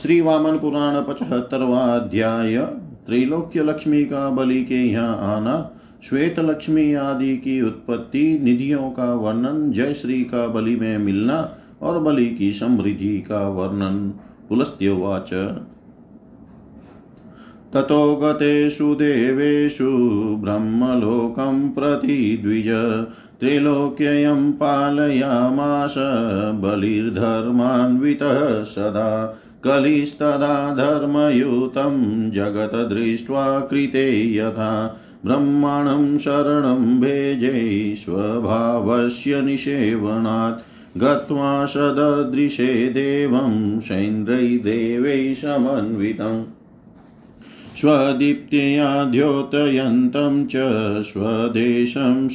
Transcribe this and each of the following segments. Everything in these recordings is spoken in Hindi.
श्री वामन पुराण पचहत्तरवा अध्याय त्रिलोक्य लक्ष्मी का बलि के यहाँ आना श्वेत लक्ष्मी आदि की उत्पत्ति, निधियों का वर्णन जय श्री का बलि में मिलना और बलि की समृद्धि का वर्णन। पुलस्त्योवाच। ततो गतेषु देवेषु ब्रह्मलोकं प्रति द्विज, त्रिलोक्ययं पालयामास, बलिर्धर्मान्वितः सदा। कलिस्तदा धर्मयुतं जगत् दृष्ट्वा कृते यथा ब्रह्माणं शरणं भेजे स्वभावस्य निषेवनात् गत्वा सददृशे देवं शैन्द्रैदेवै समन्वितम् स्वदीप्त्या द्योतयन्तं च स्वदेशं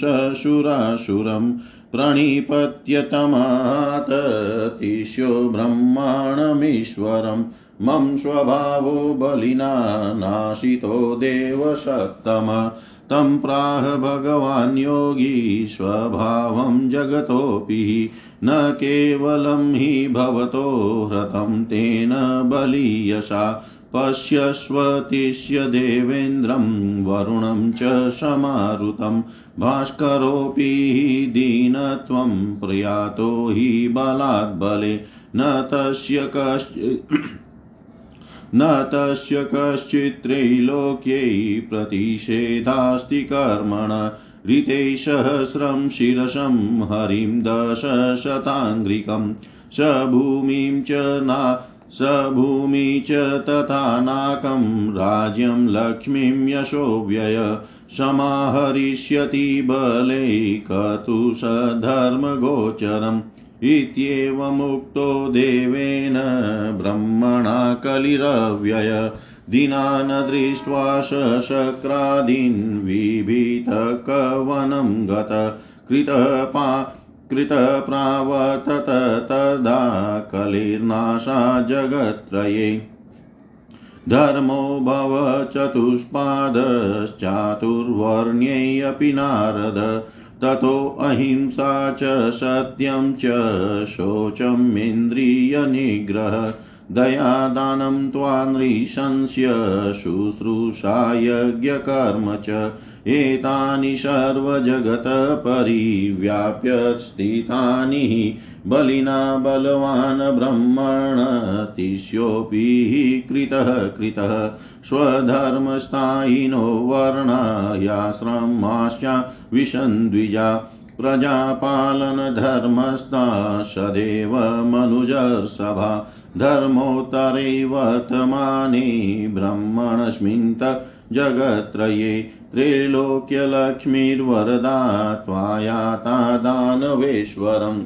सशुरासुरं प्रणिपत्यतमाततिष्यो ब्रह्माणमीश्वरं मम स्वभावो बलिना नाशितो देवसत्तम तं प्राह भगवान् योगी स्वभावं जगतोऽपि। न केवलं हि भवतो हृतं तेन बलीयसा पश्यस्वतिष्य देवेन्द्रं, वरुणं च समारुतं भास्करोऽपि दीनत्वं, प्रयातो हि बलाद्बले न तस्य न तस्य कश्चित्त्रैलोक्यै प्रतिषेधास्ति कर्मण। ऋते सहस्रं शिरसं, हरिं दशशताङ्घ्रिकं। स भूमिं च ना स भूमि च तथा नाकं राज्यं लक्ष्मीं यशोव्यय समाहरिष्यति बलैकतु स धर्मगोचरम् इत्येवमुक्तो देवेन ब्रह्मणा कलिरव्यय। दिनान् दृष्ट्वा शक्रादीन् विभीतकवनं गत। कृतपा कृतप्रावर्तत तदा कलिर्नाशा जगत्त्रये। धर्मो भव नारद ततो अहिंसा च सत्यं च शोचमिन्द्रियनिग्रह दयादानं त्वा नृशंस्य शुश्रूषा यज्ञकर्म च एतानि सर्वजगत्परिव्याप्य स्थितानि बलिना बलवान् ब्रह्मणतिस्योऽपि कृतः कृतः स्वधर्मस्थायिनो वर्णायाश्रमाश्च विशन्द्विजा प्रजापालनधर्मस्था सदैव मनुजर्सभा धर्मोत्तरे वर्तमाने ब्रह्मणस्मिन् जगत्त्रये त्रैलोक्यलक्ष्मीर्वरदा त्वायाता दानवेश्वरम्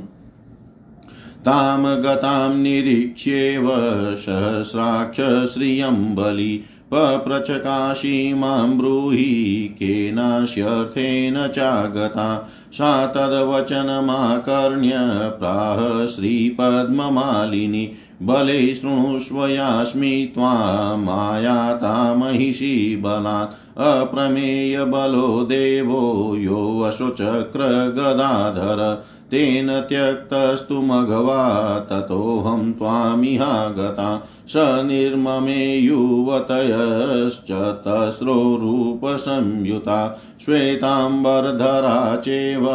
तां गतां निरीक्ष्येव सहस्राक्ष श्रियं बलि पप्रचकाशी माँ ब्रूहि केनास्यर्थेन चागता। सा तद्वचनमाकर्ण्य प्राह श्रीपद्ममालिनी बले शृणुष्वयास्मि त्वामायाता महिषी बलात्। अप्रमेयबलो देवो यो वशोचक्रगदाधर तेन त्यक्तस्तु मघवा, ततोऽहं त्वामिहागता। स निर्ममे युवतयश्च तस्रो रूपसंयुता। श्वेताम्बरधरा चैव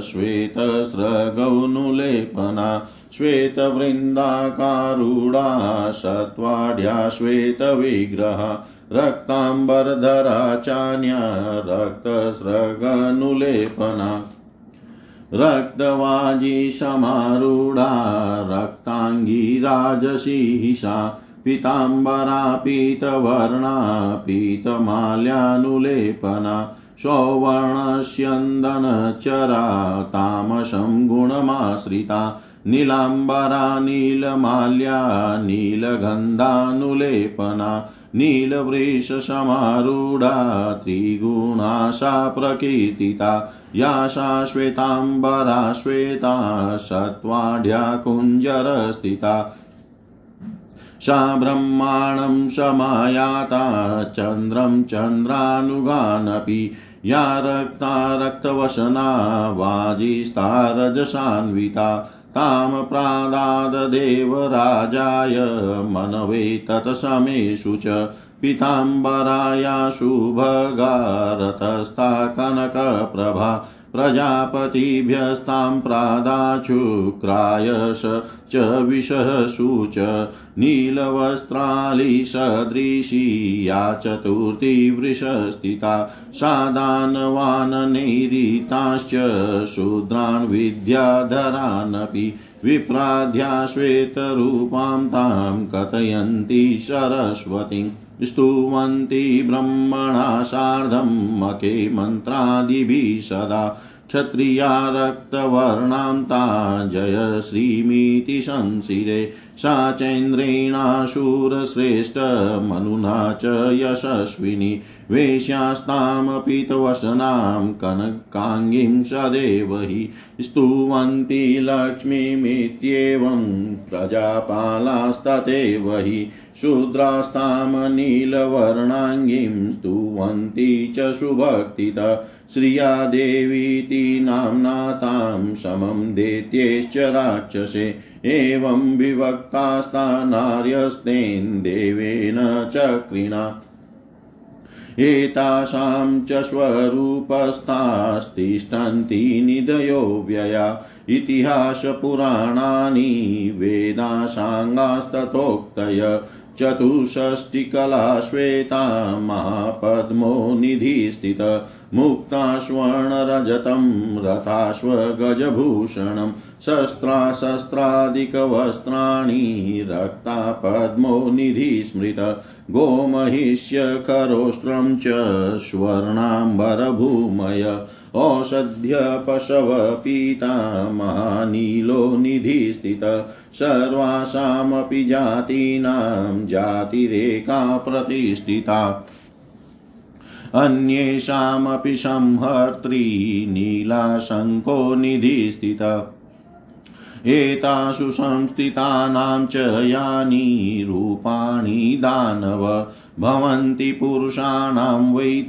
श्वेतस्रगौनुलेपना। श्वेतवृन्दाकारूढा सत्वाढ्या श्वेतविग्रहा। रक्ताम्बरधरा चान्या रक्तस्रगनुलेपना। रक्तवाजी समारूढा रक्ताङ्गी राजसीहिषा पीताम्बरा पीतवर्णा पीतमाल्यानुलेपना सौवर्णस्यन्दनचरा तामसं गुणमाश्रिता, नीलाम्बरा, नीलमाल्या, नीलगन्धानुलेपना, नीलवृषसमारूढा, त्रिगुणाशा प्रकीर्तिता, या सा श्वेताम्बरा श्वेता, सत्त्वाढ्या कुञ्जरस्थिता सा ब्रह्माणं समायाता चन्द्रं चन्द्रानुगानपि या रक्ता रक्तवसना वाजिस्ता रजसान्विता कामप्रादाददेवराजाय मनवे तत्समेषु च पीताम्बराया शुभगारतस्था कनकप्रभा प्रजापतिभ्यस्तां प्रादाचुक्रायश च विशसु च नीलवस्त्रालिसदृशी या चतुर्थी वृषस्थिता सादानवाननैरिताश्च शूद्रान् विद्याधरानपि विप्राध्या श्वेतरूपां तां कथयन्ति सरस्वतीम्। स्तुवन्ति ब्रह्मणा सार्धं मके मन्त्रादिभिः सदा। क्षत्रिया रक्तवर्णां ता जय श्रीमिति संसिरे सा चैन्द्रेणाशूरश्रेष्ठमनुना च यशस्विनी वेश्यास्तामपि तवसनां कनकाङ्गीं सदेव हि स्तुवन्ति लक्ष्मीमित्येवं प्रजापालास्तथैव हि शूद्रास्तामनीलवर्णाङ्गीं स्तुवन्ति च सुभक्तिता श्रिया देवीति नाम्ना तां समं देत्येश्च राक्षसे, एवं विभक्तास्ता नार्यस्तेन देवेन चक्रिणा एतासां च स्वरूपस्थास्तिष्ठन्ति निधयो व्यया। इतिहासपुराणानि वेदासाङ्गास्ततोक्तय चतुष्षष्टिकला श्वेता महापद्मो निधिस्थित। मुक्ता स्वर्णरजतं रथाश्वगजभूषणं शस्त्राशस्त्रादिकवस्त्राणि रक्ता पद्मो निधिस्मृत गोमहिष्यखरोष्ट्रं च स्वर्णाम्बरभूमय औषध्यपशवपीता महानीलो निधिस्थित सर्वासामपि जातीनां जातिरेका प्रतिष्ठिता। अन्येषामपि संहर्त्री नीलाशङ्को निधिस्थित। एतासु संस्थितानां च यानि रूपाणि दानव। भवन्ति पुरुषाणां वै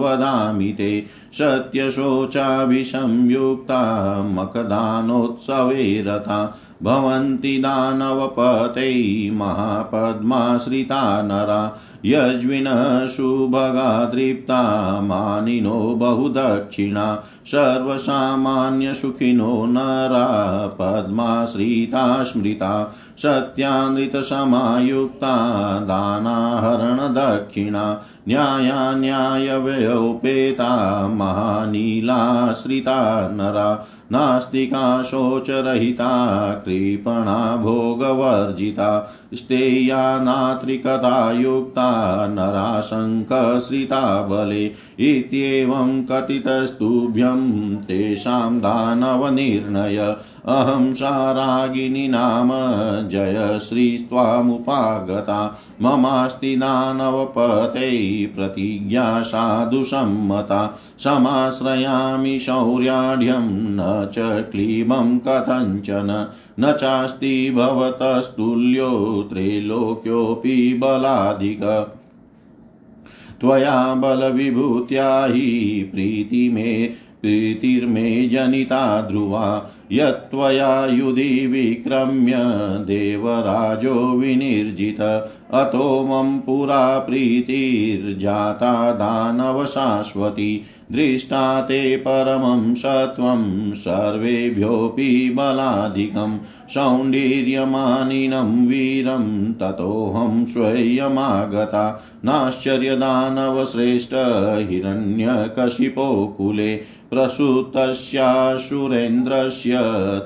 वदामि ते। सत्यशोचाभिसंयुक्ता मकदानोत्सवे रथा भवन्ति दानवपतै महापद्माश्रिता नरा। यज्विनः तृप्ता मानिनो बहुदक्षिणा। सर्वसामान्यसुखिनो नरा। पद्माश्रिता स्मृता। सत्यानृतसमायुक्ता दानाहरणदक्षिणा न्यायान्यायव्यौपेता महानीलाश्रिता नरा नास्तिका शोचरहिता कृपणा भोगवर्जिता स्तेया नात्रिकता युक्ता नराशङ्कश्रिता बले, इत्येवं कथितस्तुभ्यं तेषां दानवनिर्णय। अहं सारागिनी नाम जयश्रीस्त्वामुपागता, ममास्ति दानवपतै प्रतिज्ञा साधु सम्मता समाश्रयामि शौर्याढ्यं न च क्लीबं कथञ्चन न चास्ति भवतस्तुल्यो त्रैलोक्योऽपि बलाधिक त्वया बलविभूत्या हि प्रीतिमे प्रीतिर्मे जनिता ध्रुवा यत्त्वया युधि विक्रम्य देवराजो विनिर्जित। अतो मम पुरा प्रीतिर्जाता दानवशाश्वती दृष्टा ते परमं सत्वं सर्वेभ्योऽपि बलाधिकं सौण्डीर्यमानिनं वीरं ततोऽहं स्वयमागता। नाश्चर्यदानवश्रेष्ठ हिरण्यकशिपो कुले प्रसूतस्यासुरेन्द्रस्य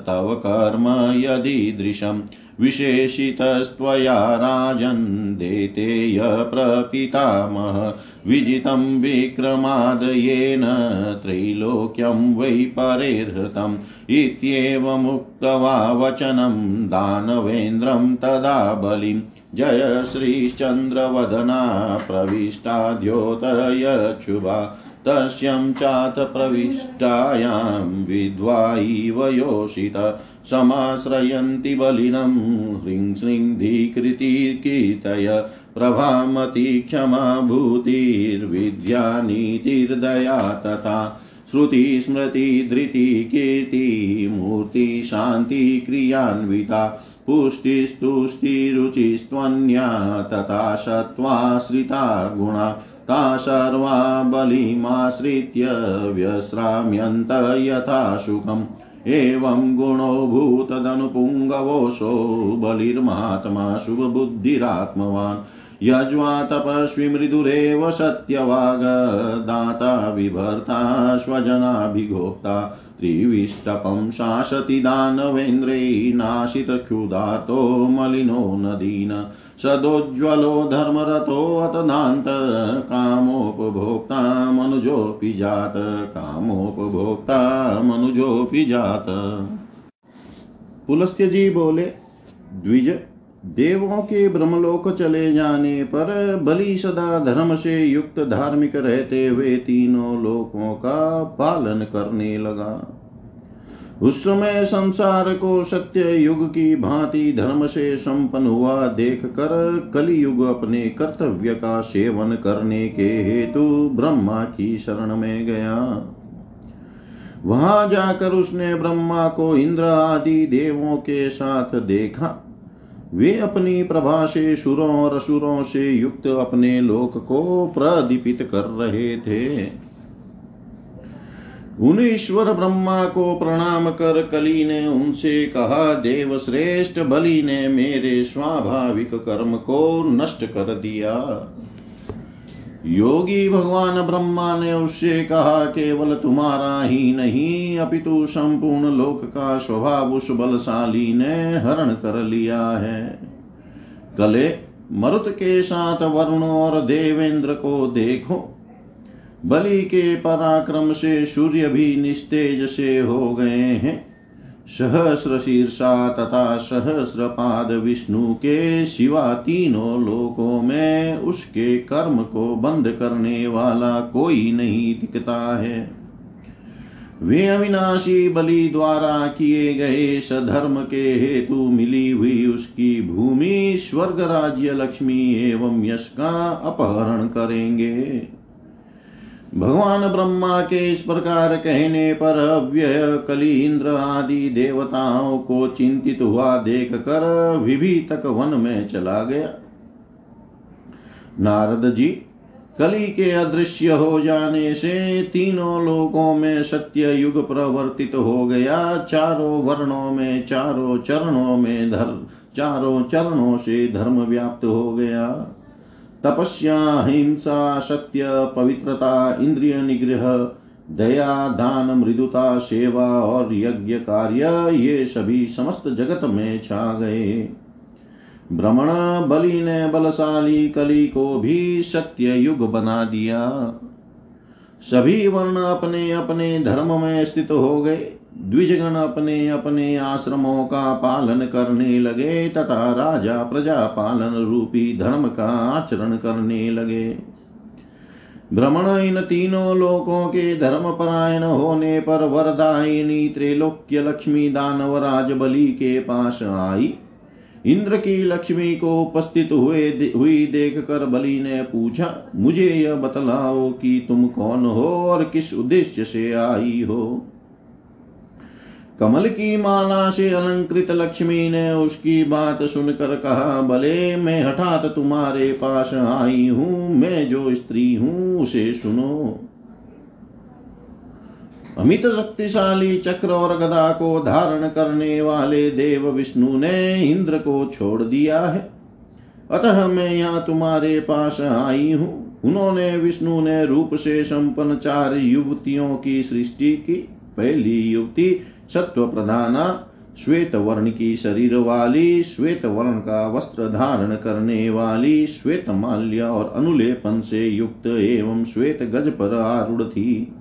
तव कर्म यदीदृशम् विशेषितस्त्वया राजन् देतेय प्रपितामह। विजितं विक्रमादयेन त्रैलोक्यं वै परिहृतम्। इत्येवमुक्त्वा वचनं दानवेन्द्रं तदा बलिं जय श्रीश्चन्द्रवदना प्रविष्टा द्योतयच्छुभा तस्यं चात प्रविष्टायां विद्वा इव योषित। समाश्रयन्ति बलिनं ह्रीं श्रीं धीकृतिकीर्तय प्रभामती क्षमा भूतिर्विद्या नीतिर्दया तथा। श्रुति, स्मृति, धृति, कीर्ति, मूर्ति क्रियान्विता। पुष्टिस्तुष्टिरुचिस्त्वन्या तथा सत्त्वाश्रिता गुणा। ता सर्वा बलिमाश्रित्य व्यश्राम्यन्त यथा सुखम्। एवं गुणो भूतदनुपुङ्गवोऽसौ बलिर्मात्मा शुभबुद्धिरात्मवान्। यज्वा तपस्वी मृदुरेव सत्यवागदाता विभर्ता स्वजनाभिगोप्ता। त्रिविष्टपं शासति दानवेन्द्रै नाशितक्षुधार्तो मलिनो नदीन। सदोज्ज्वलो धर्मरतोऽतदान्त कामोपभोक्ता मनुजोऽपि जात, कामोपभोक्ता मनुजोऽपि जात। पुलस्त्य जी बोले, द्विज देवों के ब्रह्मलोक चले जाने पर बलि सदा धर्म से युक्त धार्मिक रहते हुए तीनों लोकों का पालन करने लगा। उस समय संसार को सत्य युग की भांति धर्म से संपन्न हुआ देख कर कलि युग अपने कर्तव्य का सेवन करने के हेतु ब्रह्मा की शरण में गया। वहाँ जाकर उसने ब्रह्मा को इंद्र आदि देवों के साथ देखा। वे अपनी प्रभा से सुरों और असुरों से युक्त अपने लोक को प्रदीपित कर रहे थे। उन ईश्वर ब्रह्मा को प्रणाम कर कली ने उनसे कहा, देव श्रेष्ठ बलि ने मेरे स्वाभाविक कर्म को नष्ट कर दिया। योगी भगवान ब्रह्मा ने उससे कहा, केवल तुम्हारा ही नहीं, अपितु संपूर्ण लोक का स्वभाव उस बलशाली ने हरण कर लिया है। कले, मरुत के साथ वरुण और देवेंद्र को देखो। बलि के पराक्रम से सूर्य भी निस्तेज से हो गए हैं। सहस्र शीर्षा तथा सहस्र पाद विष्णु के सिवा तीनों लोकों में उसके कर्म को बंद करने वाला कोई नहीं दिखता है। वे अविनाशी बलि द्वारा किए गए सधर्म के हेतु मिली हुई उसकी भूमि स्वर्ग राज्य लक्ष्मी एवं यश का अपहरण करेंगे। भगवान ब्रह्मा के इस प्रकार कहने पर अव्यय कली इंद्र आदि देवताओं को चिंतित हुआ देख कर विभि तक वन में चला गया। नारद जी, कली के अदृश्य हो जाने से तीनों लोगों में सत्य युग प्रवर्तित हो गया। चारों वर्णों में, चारों चरणों में धर्म चारों चरणों से धर्म व्याप्त हो गया। तपस्या, हिंसा, सत्य, पवित्रता, इंद्रिय निग्रह, दया, दान, मृदुता, सेवा और यज्ञ कार्य, ये सभी समस्त जगत में छा गए। भ्रमण बलि ने बलशाली, कली को भी सत्य युग बना दिया। सभी वर्ण अपने अपने धर्म में स्थित हो गए। द्विजगण अपने अपने आश्रमों का पालन करने लगे, तथा राजा प्रजा पालन रूपी धर्म का आचरण करने लगे। भ्रमण इन तीनों लोकों के धर्म परायण होने पर वरदायिनी त्रैलोक्य लक्ष्मी दानव राज बलि के पास आई। इंद्र की लक्ष्मी को उपस्थित हुए हुई देख कर बलि ने पूछा, मुझे यह बतलाओ कि तुम कौन हो और किस उद्देश्य से आई हो? कमल की माला से अलंकृत लक्ष्मी ने उसकी बात सुनकर कहा, भले मैं हठात तुम्हारे पास आई हूँ, मैं जो स्त्री हूँ, उसे सुनो। अमित शक्तिशाली चक्र और गदा को धारण करने वाले देव विष्णु ने इंद्र को छोड़ दिया है। अतः मैं यहाँ तुम्हारे पास आई हूँ। उन्होंने विष्णु ने रूप से संपन्न चार युवतियों की सृष्टि की। पहली युवती सत्व प्रधाना श्वेत वर्ण की शरीर वाली श्वेत वर्ण का वस्त्र धारण करने वाली श्वेत माल्य और अनुलेपन से युक्त एवं श्वेत गज पर आरूढ़ थी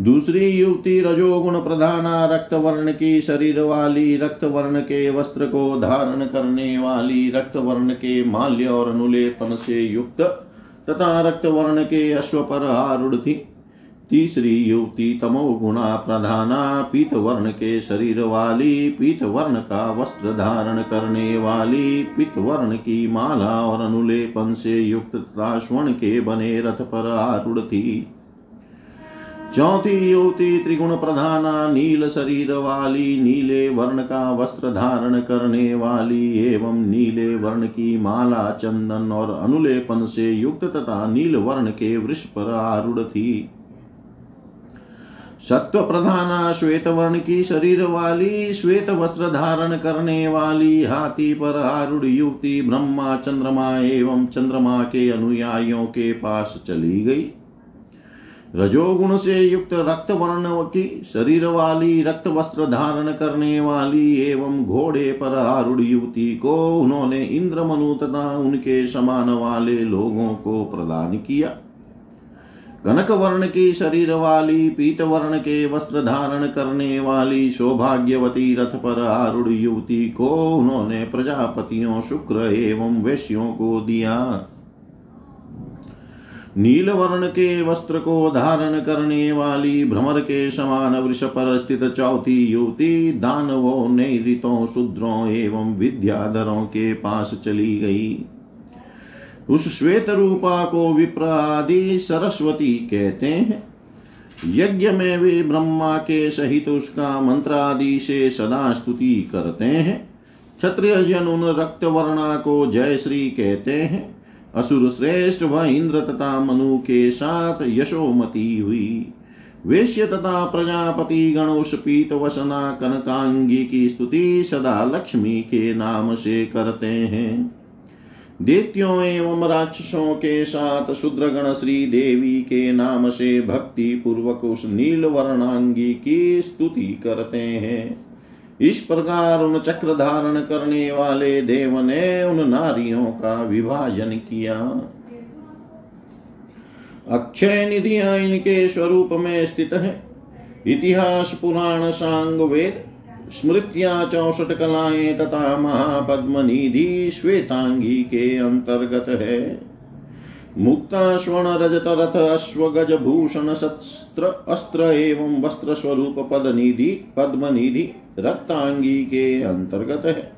दूसरी युवती रजोगुण प्रधाना रक्त वर्ण की शरीर वाली रक्त वर्ण के वस्त्र को धारण करने वाली रक्त वर्ण के माल्य और अनुलेपन से युक्त तथा रक्त वर्ण के अश्व पर आरूढ़ थी तीसरी युवती तमोगुणा प्रधाना पीत वर्ण के शरीर वाली पीत वर्ण का वस्त्र धारण करने वाली पीत वर्ण की माला और अनुलेपन से युक्त तथा स्वर्ण के बने रथ पर आरूढ़ थी चौथी युवती त्रिगुण प्रधाना नील शरीर वाली, नीले वर्ण का वस्त्र धारण करने वाली एवं नीले वर्ण की माला, चंदन और अनुलेपन से युक्त तथा नील वर्ण के वृक्ष पर आरूढ़ थी सत्व प्रधाना श्वेत वर्ण की शरीर वाली श्वेत वस्त्र धारण करने वाली हाथी पर आरूढ़ युवती ब्रह्मा चंद्रमा एवं चंद्रमा के अनुयायियों के पास चली गई। रजोगुण से युक्त रक्त वर्ण की शरीर वाली रक्त वस्त्र धारण करने वाली एवं घोड़े पर आरूढ़ युवती को उन्होंने इंद्र मनु तथा उनके समान वाले लोगों को प्रदान किया। कनक वर्ण की शरीर वाली पीत वर्ण के वस्त्र धारण करने वाली सौभाग्यवती रथ पर आरूढ़ युवती को उन्होंने प्रजापतियों, शुक्र एवं वैश्यों को दिया। नील वर्ण के वस्त्र को धारण करने वाली भ्रमर के समान वृष पर स्थित चौथी युवती, दानवों नैरितों शूद्रों एवं विद्याधरों के पास चली गई। उस श्वेत रूपा को विप्र आदि सरस्वती कहते हैं। यज्ञ में वे ब्रह्मा के सहित उसका मंत्रादि से सदा स्तुति करते हैं। क्षत्रिय जन उन रक्त वर्णा को जय श्री कहते हैं। असुर श्रेष्ठ व इंद्र तथा मनु के साथ यशोमती हुई। वेश्य तथा प्रजापति गणोष पीत वसना कनकांगी की स्तुति सदा लक्ष्मी के नाम से करते हैं। देत्यों एवं राक्षसों के साथ शूद्रगण श्री देवी के नाम से भक्ति पूर्वक उस नील वर्णांगी की स्तुति करते हैं इस प्रकार उन चक्र धारण करने वाले देव ने उन नारियों का विभाजन किया। अक्षय निधियाँ इनके स्वरूप में स्थित। है इतिहास पुराण सांग वेद स्मृतिया चौसठ कलाएँ तथा महापद्म निधि श्वेतांगी के अंतर्गत है। मुक्ता स्वर्ण रजत रथ अश्व गज भूषण शस्त्र अस्त्र एवं वस्त्र स्वरूप पद निधि पद्म निधि रक्तांगी के अंतर्गत है।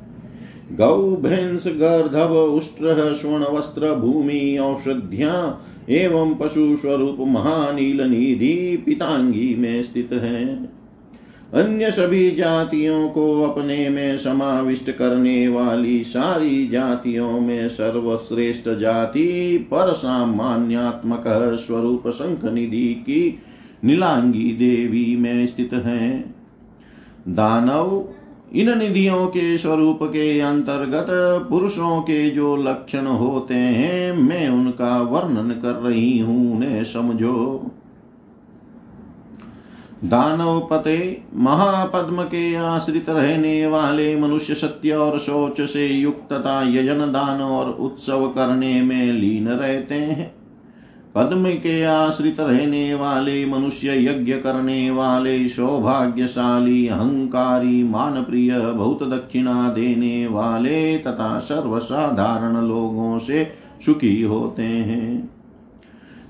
गौ भैंस गर्धव उष्ट्र स्वर्ण वस्त्र भूमि, औषध्या एवं पशु स्वरूप महानील निधि पितांगी में स्थित है। अन्य सभी जातियों को अपने में समाविष्ट करने वाली सारी जातियों में सर्वश्रेष्ठ जाति पर सामान्यात्मक स्वरूप शंख निधि की नीलांगी देवी में स्थित है। दानव, इन निधियों के स्वरूप के अंतर्गत पुरुषों के जो लक्षण होते हैं, मैं उनका वर्णन कर रही हूँ, उन्हें समझो। दानव पते महापद्म के आश्रित रहने वाले मनुष्य सत्य और शौच से युक्त तथा यजन दान और उत्सव करने में लीन रहते हैं। पद्म के आश्रित रहने वाले मनुष्य यज्ञ करने वाले सौभाग्यशाली, अहंकारी मान प्रिय बहुत दक्षिणा देने वाले तथा सर्वसाधारण लोगों से सुखी होते हैं।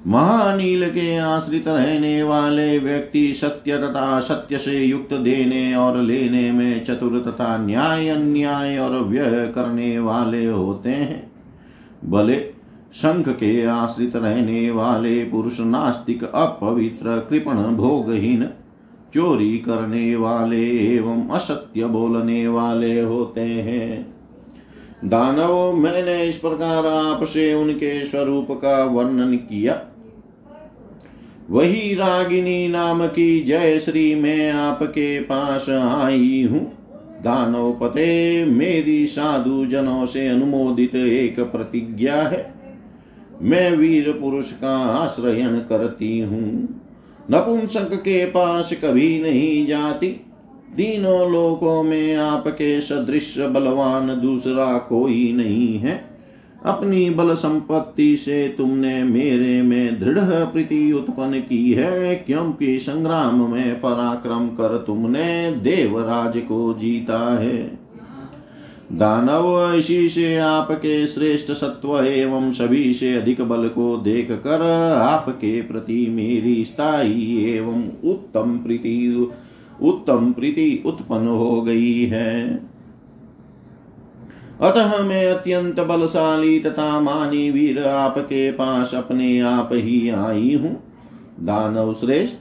महानील के आश्रित रहने वाले व्यक्ति सत्य तथा सत्य से युक्त देने और लेने में चतुर तथा न्याय, अन्याय और व्यय करने वाले होते हैं। भले शंख के आश्रित रहने वाले पुरुष नास्तिक, अपवित्र, कृपण, भोगहीन, चोरी करने वाले एवं असत्य बोलने वाले होते हैं। दानव, मैंने इस प्रकार आपसे उनके स्वरूप का वर्णन किया। वही रागिनी नाम की जय श्री मैं आपके पास आई हूँ। दानव पते, मेरी साधु जनों से अनुमोदित एक प्रतिज्ञा है। मैं वीर पुरुष का आश्रयन करती हूँ। नपुंसक के पास कभी नहीं जाती। तीनों लोकों में आपके सदृश बलवान दूसरा कोई नहीं है। अपनी बल संपत्ति से तुमने मेरे में दृढ़ प्रीति उत्पन्न की है, क्योंकि संग्राम में पराक्रम कर तुमने देवराज को जीता है। दानव, इसी से आपके श्रेष्ठ सत्व एवं सभी से अधिक बल को देख कर आपके प्रति मेरी स्थायी एवं उत्तम प्रीति उत्तम प्रीति उत्पन्न हो गई है। अतः मैं अत्यंत बलशाली तथा मानी वीर आपके पास अपने आप ही आई हूँ। दानव श्रेष्ठ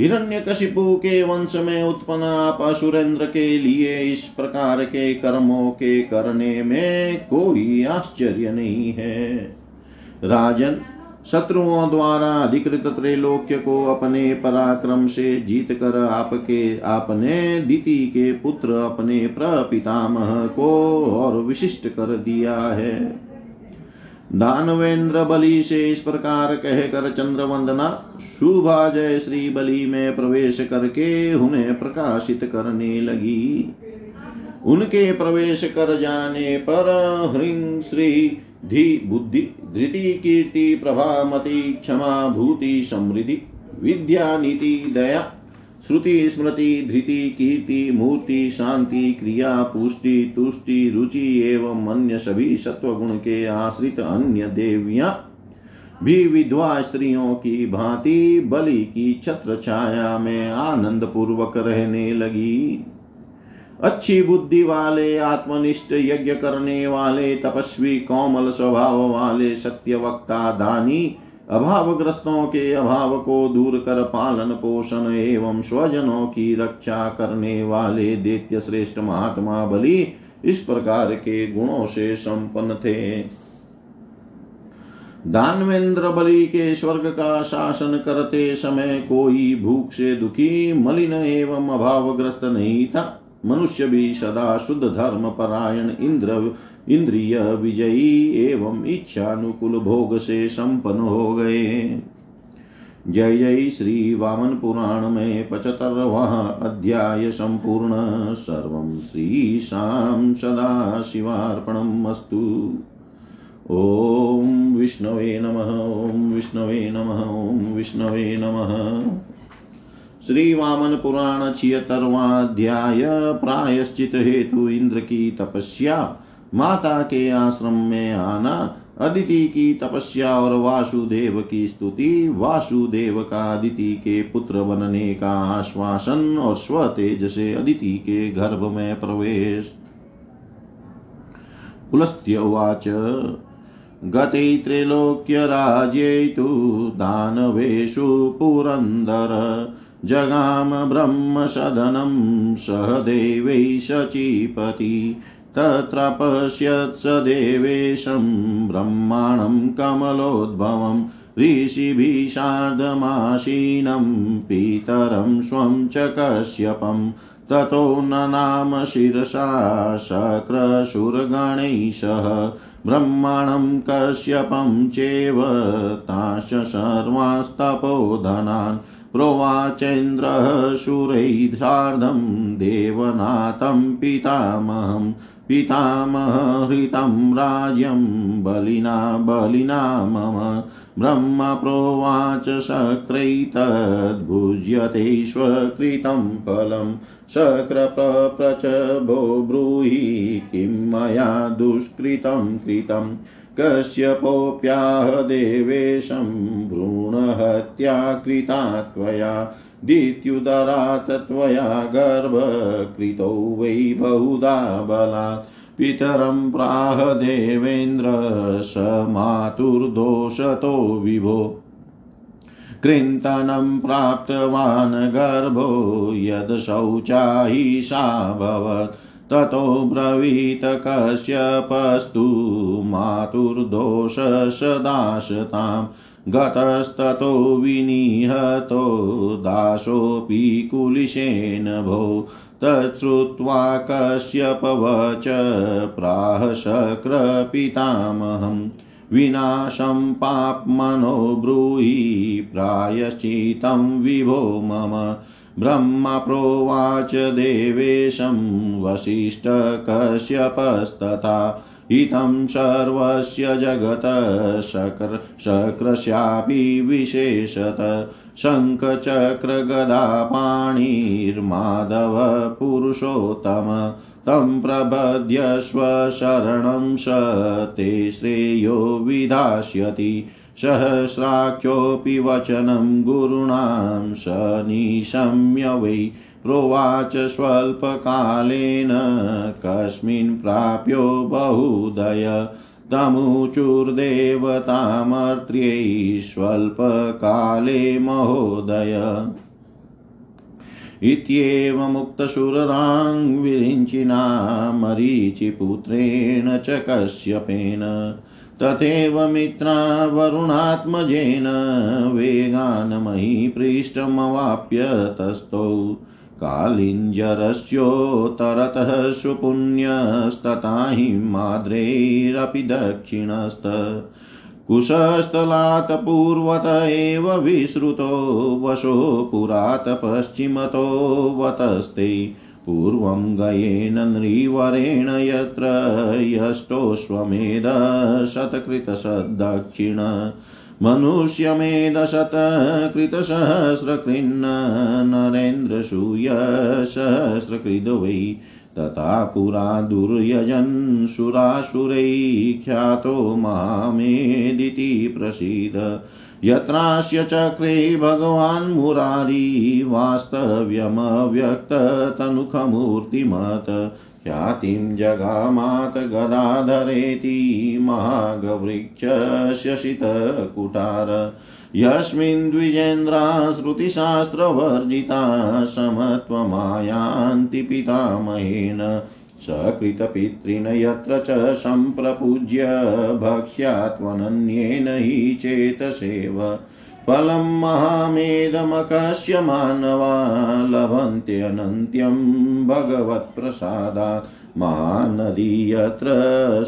हिरण्य हिरण्यकशिपु के वंश में उत्पन्न आप असुरेंद्र के लिए इस प्रकार के कर्मों के करने में कोई आश्चर्य नहीं है। राजन शत्रुओं द्वारा अधिकृत त्रैलोक्य को अपने पराक्रम से जीत कर आपके, आपने दिति के पुत्र अपने प्रपितामह को और विशिष्ट कर दिया है। दानवेंद्र बलि से इस प्रकार कहकर चंद्र वंदना शुभा जय श्री बलि में प्रवेश करके उन्हें प्रकाशित करने लगी। उनके प्रवेश कर जाने पर ह्रीं श्री धी बुद्धि, धृति, कीर्ति, प्रभामति, क्षमा, भूति, समृद्धि, विद्या, नीति, दया, श्रुति, स्मृति, धृति, कीर्ति, मूर्ति, शांति, क्रिया, पुष्टि, तुष्टि, रुचि, एवं अन्य सभी सत्वगुण के आश्रित अन्य देवियाँ, भी विधवा स्त्रियों की भांति, बलि की छत्र छाया में आनंद पूर्वक रहने लगी। अच्छी बुद्धि वाले, आत्मनिष्ठ यज्ञ करने वाले, तपस्वी, कोमल स्वभाव वाले, सत्य वक्ता, दानी, अभावग्रस्तों के अभाव को दूर कर पालन पोषण एवं स्वजनों की रक्षा करने वाले दैत्य श्रेष्ठ महात्मा बलि इस प्रकार के गुणों से संपन्न थे। दानवेंद्र बलि के स्वर्ग का शासन करते समय कोई भूख से दुखी, मलिन एवं अभावग्रस्त नहीं था। मनुष्य भी सदा शुद्ध धर्म परायण इंद्र, इंद्रिय विजयी एवं इच्छानुकूल भोग से संपन्न हो गए। जय जय श्री वामन पुराण में पचतरवा अध्याय संपूर्ण। सर्व श्री शाम सदा शिवार्पणम् अस्तु। ॐ विष्णवे नमः, ॐ विष्णवे नमः, ॐ विष्णवे नमः। श्री वामन पुराण छियतरवाध्याय प्रायश्चित हेतु इंद्र की तपस्या, माता के आश्रम में आना, अदिति की तपस्या और वासुदेव की स्तुति, वासुदेव का अदिति के पुत्र बनने का आश्वासन और स्वतेज से अदिति के गर्भ में प्रवेश। पुलस्त्य उवाच गते त्रैलोक्यराज्ये तु दानवेषु जगाम ब्रह्मसदनं सह देवै शचीपति तत्र पश्यत् स देवेशं ब्रह्माणं कमलोद्भवम् ऋषिभिः सार्धमासीनं पितरं स्वं च कश्यपम् ततो ननाम शिरसा शक्रशुरगणैः सह ब्रह्माणं कश्यपं चेव ताश्च सर्वांस्तपोधनान्। प्रोवाचेन्द्रः शूरैः सार्धं देवनाथं पितामहं पितामहृतं राज्यं बलिना बलिना मम। ब्रह्म प्रोवाच शक्रैतद्भुज्यते स्वकृतं फलं। शक्रप्रच भो ब्रूहि, किं मया दुष्कृतं कृतम्। कश्यपोऽप्याह देवेशं भ्रूणहत्या कृता त्वया दित्युदरात् त्वया गर्भकृतौ वै बहुधा बलात्। पितरं प्राह देवेन्द्र स मातुर्दोषतो विभो। कृन्तनं प्राप्तवान् गर्भो यद् शौचाहिषाभवत् ततो ब्रवीत कश्यपस्तु मातुर्दोषसदाशतां। गतस्ततो विनिहतो दासोऽपि कुलिशेन भो। तच्छ्रुत्वा कश्यपवच प्राह शक्रपितामहम् विनाशं पाप्मनो ब्रूहि प्रायश्चितं विभो मम। ब्रह्म प्रोवाच देवेशं वसिष्ठकश्यपस्तथा हितं सर्वस्य जगत शक्र, शक्रस्यापि विशेषत। पुरुषोत्तम तं प्रबध्यस्व शरणं स ते श्रेयो विधास्यति। सहस्राक्षोऽपि वचनं गुरूणां स निशम्य वै प्रोवाच स्वल्पकालेन कस्मिन् प्राप्यो बहुदय तमुचुर्देवतामर्त्यै स्वल्पकाले महोदय। इत्येवमुक्तशूरराङ् विरिञ्चिना मरीचिपुत्रेण च कश्यपेन तथैव मित्रा वरुणात्मजेन वेगानमयि पृष्ठमवाप्य तस्थौ। कालिञ्जरस्योत्तरतः सुपुण्यस्तथा हिमाद्रैरपि दक्षिणस्त कुशस्थलात् पूर्वत एव विश्रुतो वशो पुरात् पश्चिमतो वतस्ते। पूर्वं गयेन नृवरेण यत्र यष्टोऽश्वमेधशतकृतशदक्षिण मनुष्यमेधशतकृतसहस्रकृन्न नरेन्द्रसूयसहस्रकृद वै तथा पुरा दुर्यजन् सुरासुरैः मामेदिति प्रसीद। यत्रास्य चक्रे भगवान् मुरारी वास्तव्यमव्यक्ततनुखमूर्तिमत्। ख्यातिं जगामात गदाधरेति महागवृक्षस्य शितकुटार यस्मिन् द्विजेन्द्रा श्रुतिशास्त्रवर्जिता समत्वमायान्ति पितामहेन। सकृतपितॄन् यत्र च सम्प्रपूज्य भक्ष्यात्वनन्येन हि चेतसेव। फलं महामेदमकस्य मानवा लभन्त्यनन्त्यं भगवत्प्रसादात्। महानदी यत्र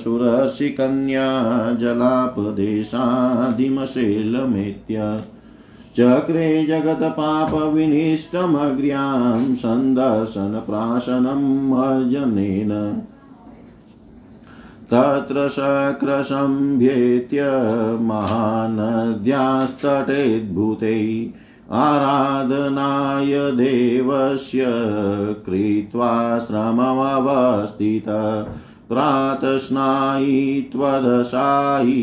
सुरसिकन्या जलापदेशादिमशेलमेत्य चक्रे जगत्पापविनिष्टमग्र्यां सन्दर्शनप्राशनम् अर्जनेन तत्र शक्रसम्भ्येत्य महानद्यास्तटेद्भूते आराधनाय देवस्य कृत्वा श्रममवस्थित प्रातस्नायी त्वदशायी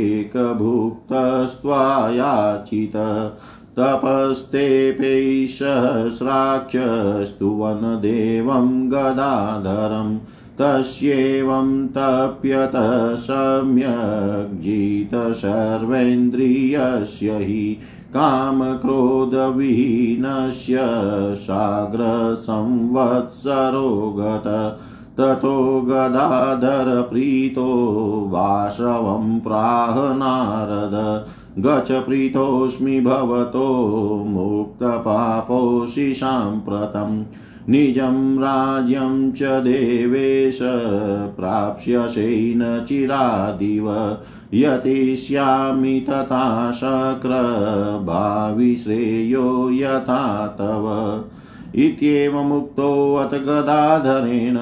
एकभुक्तस्त्वा याचित तपस्तेऽपैसहस्राक्षस्तुवनदेवं गदाधरम् तस्येवं तप्यत सम्यग् सर्वेन्द्रियस्य हि कामक्रोधविहीनस्य साग्रसंवत्सरो गत ततो गदाधरप्रीतो वासवं प्राह नारद। गच प्रीतोऽस्मि भवतो मुक्तपापोऽसि साम्प्रतम् निजं राज्यं च देवेश, प्राप्स्यसे न चिरादिव। यतिष्यामि तथा शक्रभाविश्रेयो यथा तव। इत्येवमुक्तोऽथ गदाधरेण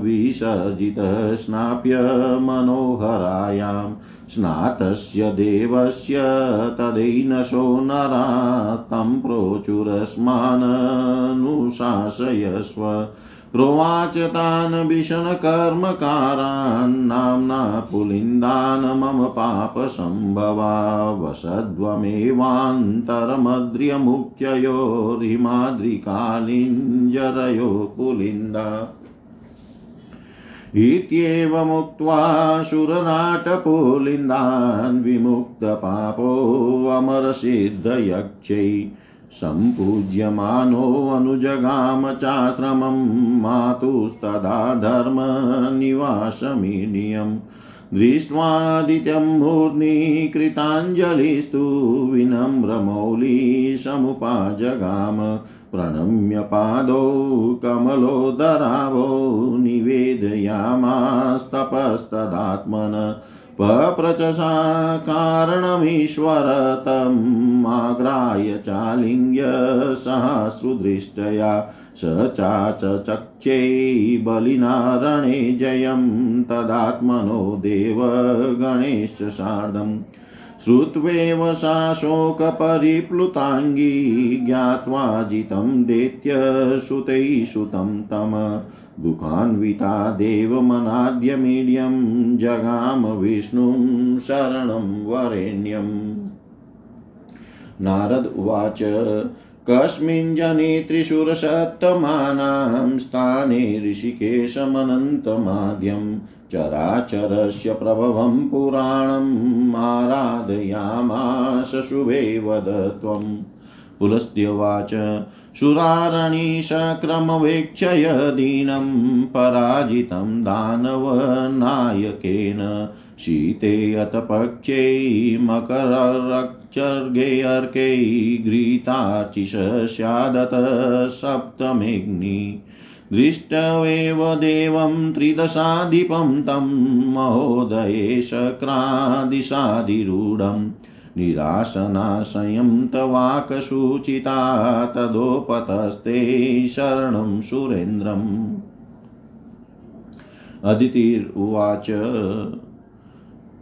विसर्जितः स्नाप्य मनोहरायां। स्नातस्य देवस्य तदैनशो नरा तं प्रोचुरस्माननुशासयस्व। प्रोवाच तान् भीषणकर्मकारान् नाम्ना पुलिन्दान् मम पापसम्भवा वसद्वमेवान्तरमद्र्यमुख्ययोरिमाद्रिकालिञ्जरयो पुलिन्दा। इत्येवमुक्त्वा सुरनाटपुलिन्दान् विमुक्तपापोऽमरसिद्धयक्षै सम्पूज्यमानोऽनुजगाम चाश्रमं मातुस्तदा धर्मनिवासमीडियम् दृष्ट्वादित्यं मूर्ध्नीकृताञ्जलिस्तु विनम्रमौली समुपाजगाम प्रणम्य पादौ कमलोदरावो निवेदयामास्तपस्तदात्मन। पप्रचसा कारणमीश्वर तमाग्राह्य चालिङ्ग्य सहस्रुदृष्टया स चाचचक्षे बलिना रणे जयं तदात्मनो देवगणेश सार्धम् श्रुत्वेव सा शोकपरिप्लुताङ्गी ज्ञात्वा जितं दैत्य सुतैः सुतं तम। दुःखान्विता देवमनाद्यमीड्यं जगाम विष्णुं शरणं वरेण्यम् नारद उवाच, कस्मिन् जने त्रिशूरशतमानां स्थाने ऋषिकेशमनन्तमाद्यं चराचरस्य प्रभवं पुराणम् आराधयामास शुभे वद त्वम् पुलस्त्यवाच सुरारणीशक्रमवेक्षय दीनं पराजितं दानवनायकेन। शीते अतपक्षे मकररक्चर्गे अर्कै घृतार्चिष स्यादत सप्तमेऽग्नि दृष्टवेव देवं त्रिदशाधिपं तं महोदयेशक्रादिशादिरूढम् निराशनाशयं तवाकशुचिता तदोपतस्ते शरणं सुरेन्द्रम्। अदितिरुवाच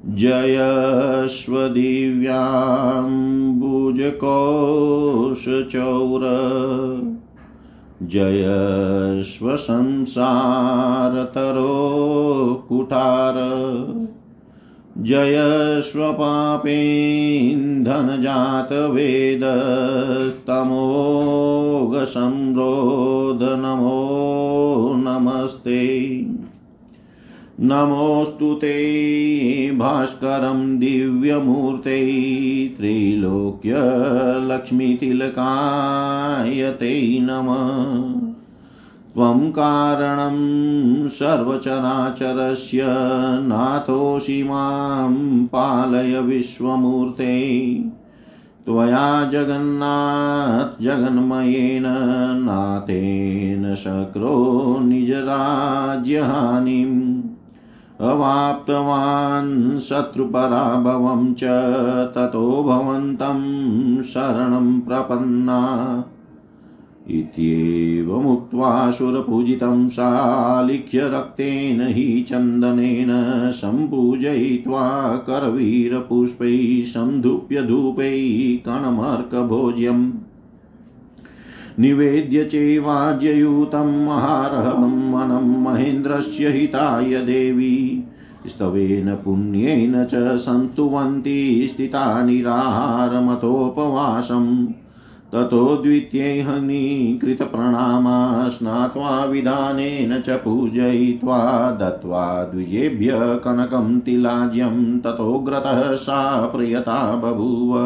जयस्वदिव्याम्बुजकोशचौर। जयस्व संसारतरो कुठार। जयस्व पापेन्धनजातवेदस्तमोगसंरोध नमो नमस्ते। नमोऽस्तु ते भास्करं दिव्यमूर्ते त्रैलोक्यलक्ष्मीतिलकाय ते नमः। त्वं कारणं सर्वचराचरस्य नाथोऽसि माँ पालय विश्वमूर्ते। त्वया जगन्नाथ जगन्मयेन नाथेन शक्रो निजराज्यहानिम्। अवाप्तवान् शत्रुपराभवं च ततो भवन्तं शरणं प्रपन्ना इत्येवमुक्त्वा सुरपूजितं सालिख्य रक्तेन हि चन्दनेन सम्पूजयित्वा करवीरपुष्पैः संधूप्य धूपैः कणमर्कभोज्यम् निवेद्य चैवाज्ययूतं महारहं वनं महेन्द्रस्य हिताय देवी। स्तवेन पुण्येन च सन्तुवन्ति स्थिता निराहारमतोपवासम् ततो द्वितीयहनीकृतप्रणामा स्नात्वा विधानेन च पूजयित्वा दत्त्वा द्विजेभ्य कनकं तिलाज्यं ततोग्रतः सा प्रियता बभूव।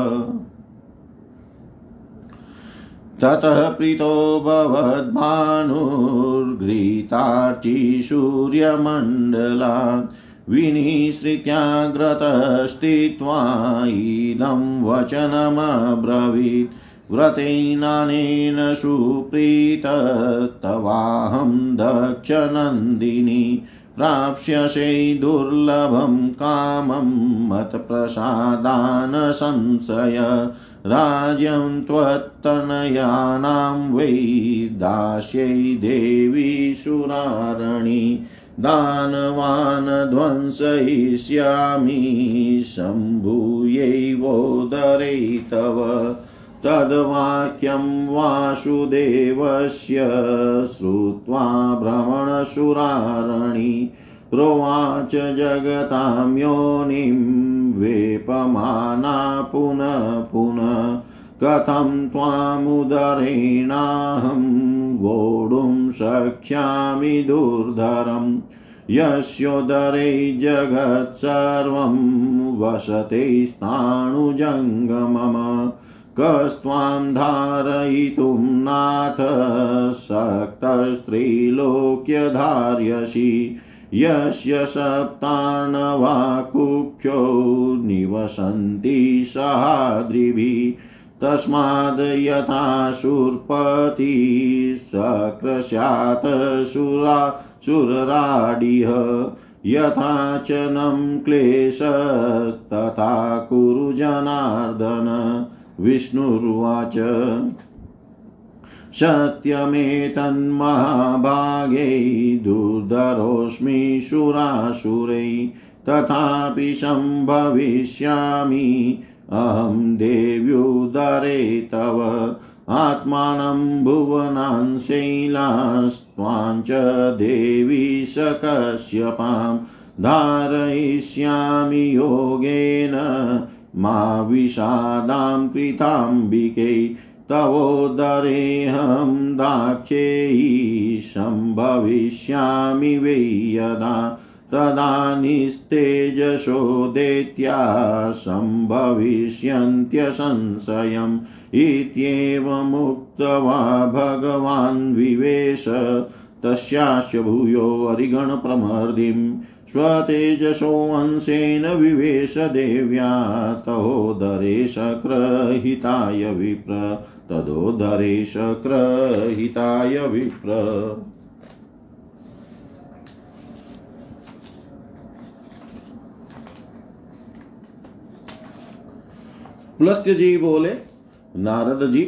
ततः प्रीतो भवद्भानुर्घृतार्ची सूर्यमण्डलात् विनिसृत्याग्रतस्थित्वा इदं वचनमब्रवीत्। व्रतेनानेन सुप्रीतस्तवाहं दक्षनन्दिनी प्राप्स्यसे दुर्लभं कामं मत्प्रसादान् संशय राज्यं त्वत्तनयानां वै दास्यै देवी सुरारणि। दानवान् ध्वंसयिष्यामि शम्भूयैवोदरे तव। तद्वाक्यं वासुदेवस्य श्रुत्वा भ्रमणसुरारणि प्रोवाच जगतां योनिं वेपमाना पुनः पुनः कथं त्वामुदरेणाहं वोढुं शक्ष्यामि दुर्धरम् यस्योदरे जगत्सर्वं वसते स्थाणुजङ्गमम कस्त्वां धारयितुं नाथ शक्तस्त्रीलोक्यधार्यसि यस्य सप्तार्णवा कुक्षो निवसन्ति सहाद्रिभिः। तस्माद् यथा शूर्पति सक्रस्यात् सुरा सुरराडिह। यथा च क्लेशस्तथा कुरु जनार्दन। विष्णुर्वाच। सत्यमेतन्महाभागे दुर्धरोऽस्मि सुरासुरै, तथापि सम्भविष्यामि। अहं देव्युदरे तव आत्मानं भुवनान् शैलास्त्वाञ्च देवी सकश्यपां। धारयिष्यामि योगेन। मा विषादां कृताम्बिके तवोदरेऽहं दाक्षेयी सम्भविष्यामि वै यदा तदानीस्तेजसो दैत्या सम्भविष्यन्त्यसंशयम् इत्येवमुक्त्वा भगवान् विवेश तस्यास्य भूयो हरिगणप्रमर्दिम् स्वतेजसोऽंशेन विवेश देव्या तहोदरे शक्रहिताय विप्र तदोदरे शक्रहिताय विप्र। पुलस्त्य जी बोले, नारद जी,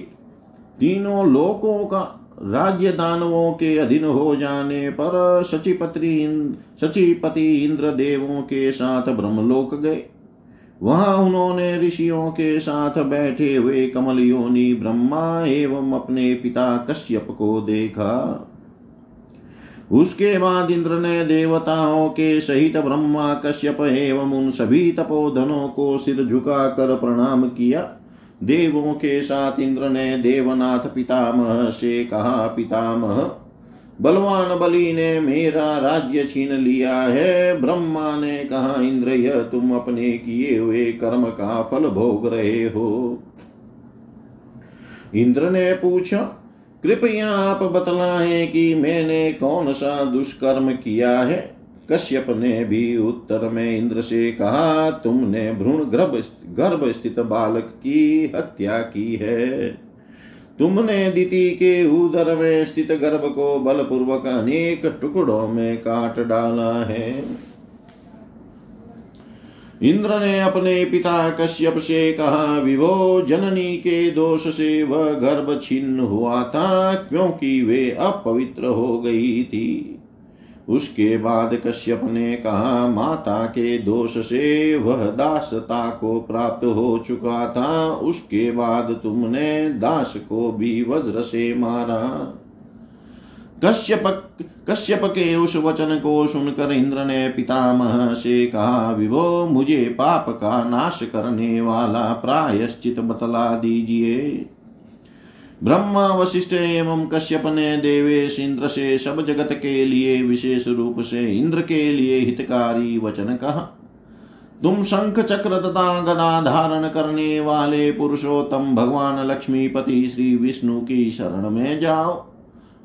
तीनों लोकों का राज्य दानवों के अधीन हो जाने पर सचिपति सचिपति इंद्र देवों के साथ ब्रह्मलोक गए। वहाँ उन्होंने ऋषियों के साथ बैठे हुए कमल योनि, ब्रह्मा एवं अपने पिता कश्यप को देखा। उसके बाद इंद्र ने देवताओं के सहित ब्रह्मा, कश्यप एवं उन सभी तपोधनों को सिर झुकाकर प्रणाम किया। देवों के साथ इंद्र ने देवनाथ पितामह से कहा, पितामह, बलवान बलि ने मेरा राज्य छीन लिया है। ब्रह्मा ने कहा, इंद्र, यह तुम अपने किए हुए कर्म का फल भोग रहे हो। इंद्र ने पूछा, कृपया आप बतलाएँ कि मैंने कौन सा दुष्कर्म किया है? कश्यप ने भी उत्तर में इंद्र से कहा, तुमने भ्रूण गर्भ गर्भ स्थित बालक की हत्या की है। तुमने दिति के उदर में स्थित गर्भ को बलपूर्वक अनेक टुकड़ों में काट डाला है। इंद्र ने अपने पिता कश्यप से कहा, विभो जननी के दोष से वह गर्भ छिन्न हुआ था, क्योंकि वे अपवित्र हो गई थी। उसके बाद कश्यप ने कहा, माता के दोष से वह दासता को प्राप्त हो चुका था, उसके बाद तुमने दास को भी वज्र से मारा। कश्यप कश्यप के उस वचन को सुनकर इंद्र ने पितामह से कहा, विभो, मुझे पाप का नाश करने वाला प्रायश्चित बतला दीजिए। ब्रह्मा वशिष्ठ एवं कश्यप ने देवेश इंद्र से सब जगत के लिए विशेष रूप से इंद्र के लिए हितकारी वचन कहा। तुम शंख चक्र तथा गदा धारण करने वाले पुरुषोत्तम भगवान लक्ष्मीपति श्री विष्णु की शरण में जाओ।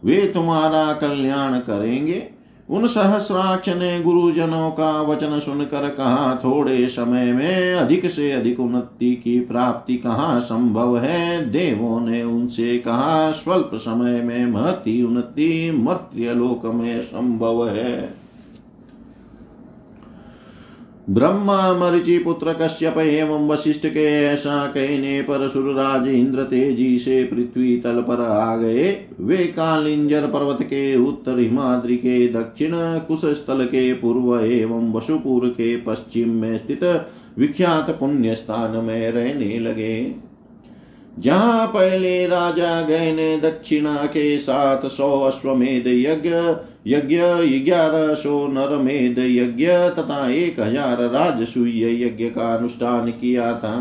वे तुम्हारा कल्याण करेंगे। उन सहस्राक्ष ने गुरुजनों का वचन सुनकर कहा, थोड़े समय में अधिक से अधिक उन्नति की प्राप्ति कहाँ संभव है? देवों ने उनसे कहा, स्वल्प समय में महती उन्नति मर्त्य लोक में संभव है। ब्रह्मा मरिचि पुत्र कश्यप एवं वशिष्ठ के ऐसा कहने पर सुरराज इंद्र तेज़ी से पृथ्वी तल पर आ गए। वे कालिंजर पर्वत के उत्तर हिमाद्रि के दक्षिण कुश स्थल के पूर्व एवं वसुपुर के पश्चिम में स्थित विख्यात पुण्य स्थान में रहने लगे। जहाँ पहले राजा गए ने दक्षिणा के साथ सौ अश्वमेध यज्ञ यज्ञ ग्यारह सौ नरमेध यज्ञ तथा एक हज़ार राजसूय यज्ञ का अनुष्ठान किया था।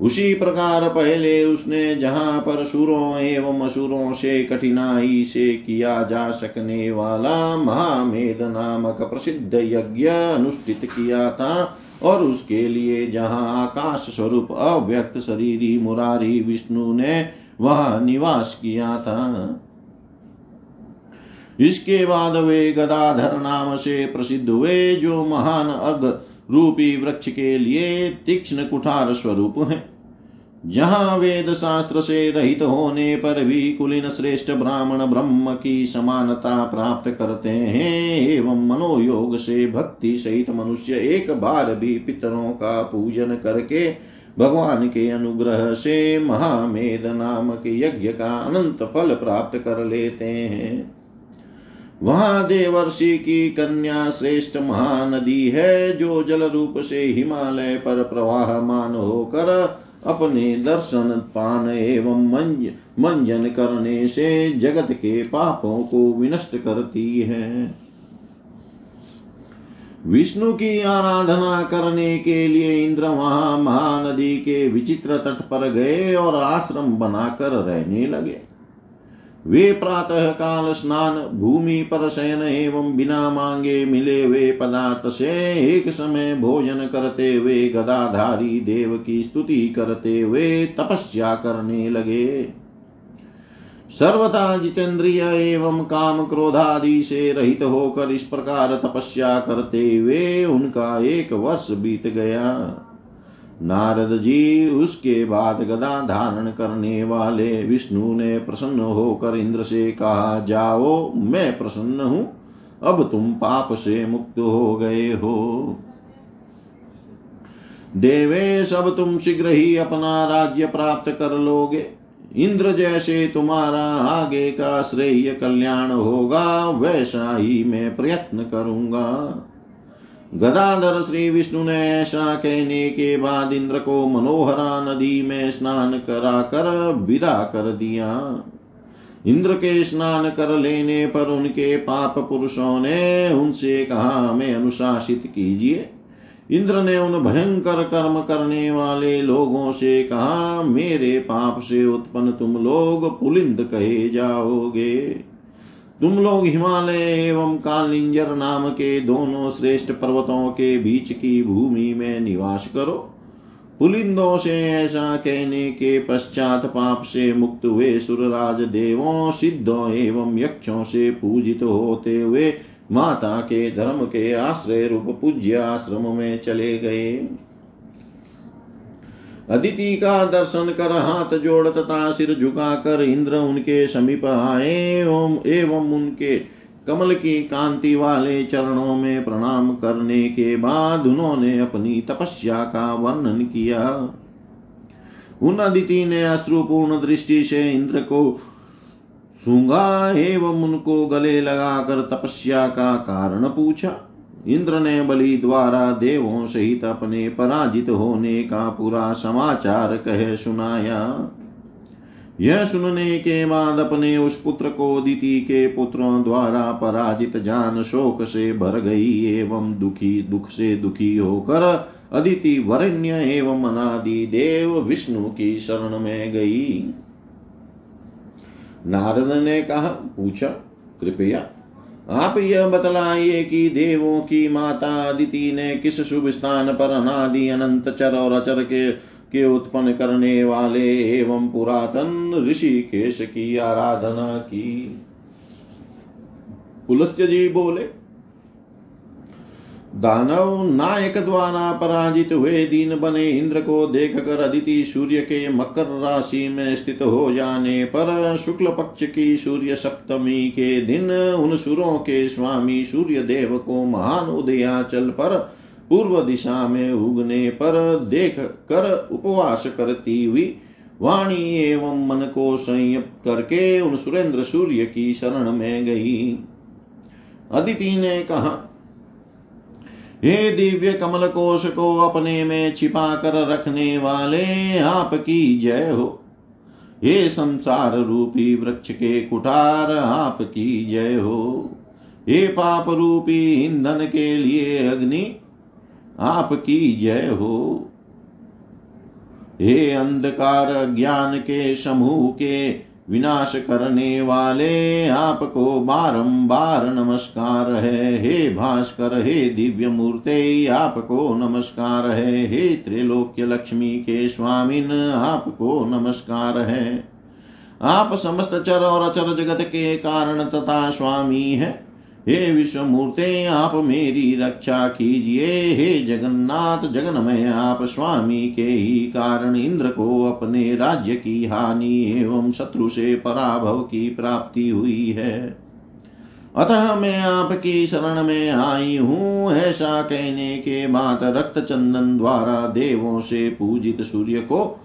उसी प्रकार पहले उसने जहाँ पर सुरों एवं असुरों से कठिनाई से किया जा सकने वाला महामेद नामक प्रसिद्ध यज्ञ अनुष्ठित किया था और उसके लिए जहाँ आकाश स्वरूप अव्यक्त शरीरी मुरारी विष्णु ने वहाँ निवास किया था। इसके बाद वे गदाधर नाम से प्रसिद्ध हुए, जो महान अग रूपी वृक्ष के लिए तीक्ष्ण कुठार स्वरूप है। जहाँ वेद शास्त्र से रहित होने पर भी कुलीन श्रेष्ठ ब्राह्मण ब्रह्म की समानता प्राप्त करते हैं, एवं मनोयोग से भक्ति सहित मनुष्य एक बार भी पितरों का पूजन करके भगवान के अनुग्रह से महामेद नामक यज्ञ का अनंत फल प्राप्त कर लेते हैं। वहाँ देवर्षि की कन्या श्रेष्ठ महानदी है, जो जल रूप से हिमालय पर प्रवाहमान होकर अपने दर्शन, पान एवं मंज, मंजन करने से जगत के पापों को विनष्ट करती है। विष्णु की आराधना करने के लिए इंद्र वहाँ महानदी के विचित्र तट पर गए और आश्रम बनाकर रहने लगे। वे प्रातः काल स्नान भूमि पर शयन एवं बिना मांगे मिले हुए पदार्थ से एक समय भोजन करते हुए गदाधारी देव की स्तुति करते हुए तपस्या करने लगे। सर्वथा जितेंद्रिय एवं काम क्रोधादि से रहित होकर इस प्रकार तपस्या करते हुए उनका एक वर्ष बीत गया। नारद जी, उसके बाद गदा धारण करने वाले विष्णु ने प्रसन्न होकर इंद्र से कहा, जाओ, मैं प्रसन्न हूँ। अब तुम पाप से मुक्त हो गए हो। देवे सब तुम शीघ्र ही अपना राज्य प्राप्त कर लोगे। इंद्र जैसे तुम्हारा आगे का श्रेय कल्याण होगा, वैसा ही मैं प्रयत्न करूँगा। गदाधर श्री विष्णु ने ऐसा कहने के बाद इंद्र को मनोहरा नदी में स्नान करा कर विदा कर दिया। इंद्र के स्नान कर लेने पर उनके पाप पुरुषों ने उनसे कहा, हमें अनुशासित कीजिए। इंद्र ने उन भयंकर कर्म करने वाले लोगों से कहा, मेरे पाप से उत्पन्न तुम लोग पुलिंद कहे जाओगे। तुम लोग हिमालय एवं कालिंजर नाम के दोनों श्रेष्ठ पर्वतों के बीच की भूमि में निवास करो। पुलिंदों से ऐसा कहने के पश्चात पाप से मुक्त हुए सुरराज देवों, सिद्धों एवं यक्षों से पूजित होते हुए माता के धर्म के आश्रय रूप पूज्य आश्रम में चले गए। अदिति का दर्शन कर हाथ जोड़ तथा सिर झुकाकर इंद्र उनके समीप आए एवं उनके कमल की कांति वाले चरणों में प्रणाम करने के बाद उन्होंने अपनी तपस्या का वर्णन किया। उन अदिति ने अश्रुपूर्ण दृष्टि से इंद्र को सूँगा एवं उनको गले लगाकर तपस्या का कारण पूछा। इंद्र ने बलि द्वारा देवों सहित अपने पराजित होने का पूरा समाचार कह सुनाया। यह सुनने के बाद अपने उस पुत्र को दिति के पुत्रों द्वारा पराजित जान शोक से भर गई एवं दुखी, दुख से दुखी होकर अदिति वरण्य एवं अनादि देव विष्णु की शरण में गई। नारद ने कहा, पूछा, कृपया आप यह बतलाइए कि देवों की माता अदिति ने किस शुभ स्थान पर अनादि अनंत चर और अचर के के उत्पन्न करने वाले एवं पुरातन ऋषि केश की आराधना की? पुलस्त्य जी बोले दानव नायक द्वारा पराजित हुए दीन बने इंद्र को देख कर अदिति सूर्य के मकर राशि में स्थित हो जाने पर शुक्ल पक्ष की सूर्य सप्तमी के दिन उन सुरों के स्वामी सूर्य देव को महान उदयाचल पर पूर्व दिशा में उगने पर देख कर उपवास करती हुई वाणी एवं मन को संयत करके उन सुरेंद्र सूर्य की शरण में गई। अदिति ने कहा हे दिव्य कमल कोश को अपने में छिपा कर रखने वाले, आपकी जय हो। हे संसार रूपी वृक्ष के कुठार, आपकी जय हो। हे पाप रूपी ईंधन के लिए अग्नि, आपकी जय हो। हे अंधकार ज्ञान के समूह के विनाश करने वाले आपको बारंबार नमस्कार है। हे भास्कर, हे दिव्य मूर्ते आपको नमस्कार है। हे त्रिलोक्य लक्ष्मी के स्वामिन, आपको नमस्कार है। आप समस्त चर और अचर जगत के कारण तथा स्वामी है। हे विश्वमूर्ते, आप मेरी रक्षा कीजिए। हे जगन्नाथ, जगन्मय, आप स्वामी के ही कारण इंद्र को अपने राज्य की हानि एवं शत्रु से पराभव की प्राप्ति हुई है। अतः मैं आपकी शरण में आई हूँ। ऐसा कहने के बाद रक्त चंदन द्वारा देवों से पूजित सूर्य को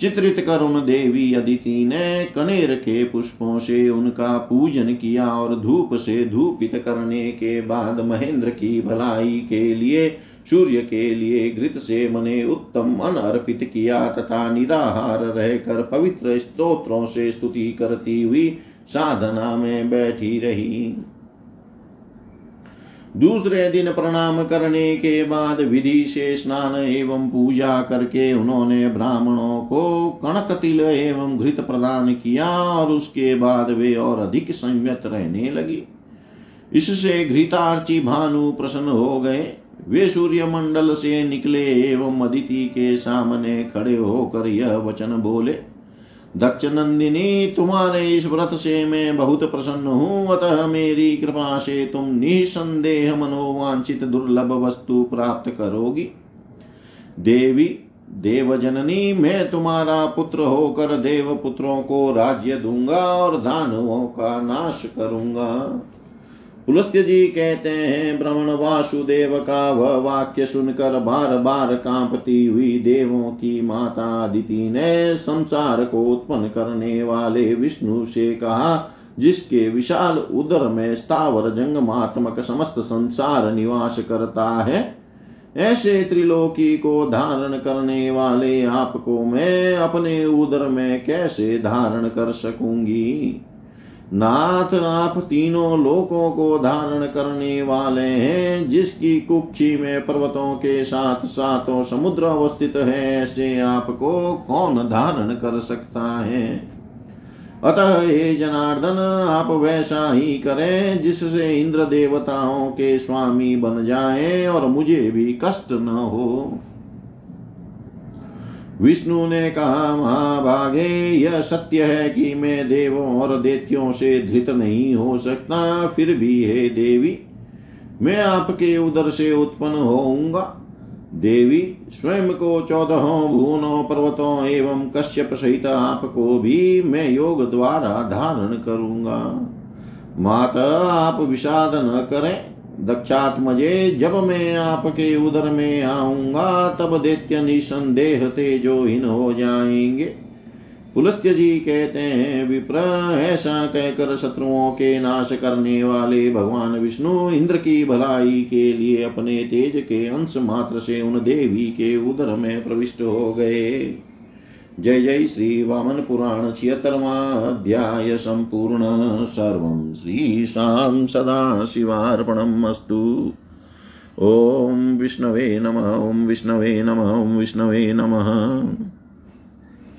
चित्रित कर उन देवी अदिति ने कनेर के पुष्पों से उनका पूजन किया और धूप से धूपित करने के बाद महेंद्र की भलाई के लिए, सूर्य के लिए घृत से मने उत्तम मन अर्पित किया तथा निराहार रहकर पवित्र स्तोत्रों से स्तुति करती हुई साधना में बैठी रही। दूसरे दिन प्रणाम करने के बाद विधि से स्नान एवं पूजा करके उन्होंने ब्राह्मणों को कणक तिल एवं घृत प्रदान किया और उसके बाद वे और अधिक संयत रहने लगी। इससे घृतार्ची भानु प्रसन्न हो गए। वे सूर्य मंडल से निकले एवं अदिति के सामने खड़े होकर यह वचन बोले दक्ष नंदिनी तुम्हारे इस व्रत से मैं बहुत प्रसन्न हूँ। अतः मेरी कृपा से तुम निसंदेह मनोवांछित दुर्लभ वस्तु प्राप्त करोगी। देवी, देवजननी, मैं तुम्हारा पुत्र होकर देव पुत्रों को राज्य दूँगा और दानवों का नाश करूँगा। पुलस्त्य जी कहते हैं ब्रह्मण वासुदेव का वह वाक्य सुनकर बार बार कांपती हुई देवों की माता दिति ने संसार को उत्पन्न करने वाले विष्णु से कहा, जिसके विशाल उदर में स्थावर जंगमात्मक समस्त संसार निवास करता है, ऐसे त्रिलोकी को धारण करने वाले आपको मैं अपने उदर में कैसे धारण कर सकूँगी? नाथ आप तीनों लोकों को धारण करने वाले हैं, जिसकी कुक्षी में पर्वतों के साथ सातों समुद्र अवस्थित है, ऐसे आपको कौन धारण कर सकता है? अतः हे जनार्दन, आप वैसा ही करें, जिससे इंद्र देवताओं के स्वामी बन जाएँ और मुझे भी कष्ट न हो। विष्णु ने कहा, महाभागे, यह सत्य है कि मैं देवों और देत्यों से धृत नहीं हो सकता, फिर भी हे देवी, मैं आपके उदर से उत्पन्न होऊँगा। देवी, स्वयं को चौदहों भुवनों, पर्वतों एवं कश्यप सहित आपको भी मैं योग द्वारा धारण करूँगा। माता, आप विषाद न करें दक्षात्मजे जब मैं आपके उदर में आऊँगा, तब दैत्य निसंदेह तेजोहीन हो जाएँगे। पुलस्त्य जी कहते हैं, विप्र, ऐसा कहकर शत्रुओं के नाश करने वाले भगवान विष्णु इंद्र की भलाई के लिए अपने तेज के अंश मात्र से उन देवी के उदर में प्रविष्ट हो गए। जय जय श्री वामन पुराण छिहत्तरवा अध्याय सम्पूर्ण सर्वं श्रीशां सदाशिवार्पणम् अस्तु। ॐ विष्णवे नमः, ॐ विष्णवे नमः, ॐ विष्णवे नमः।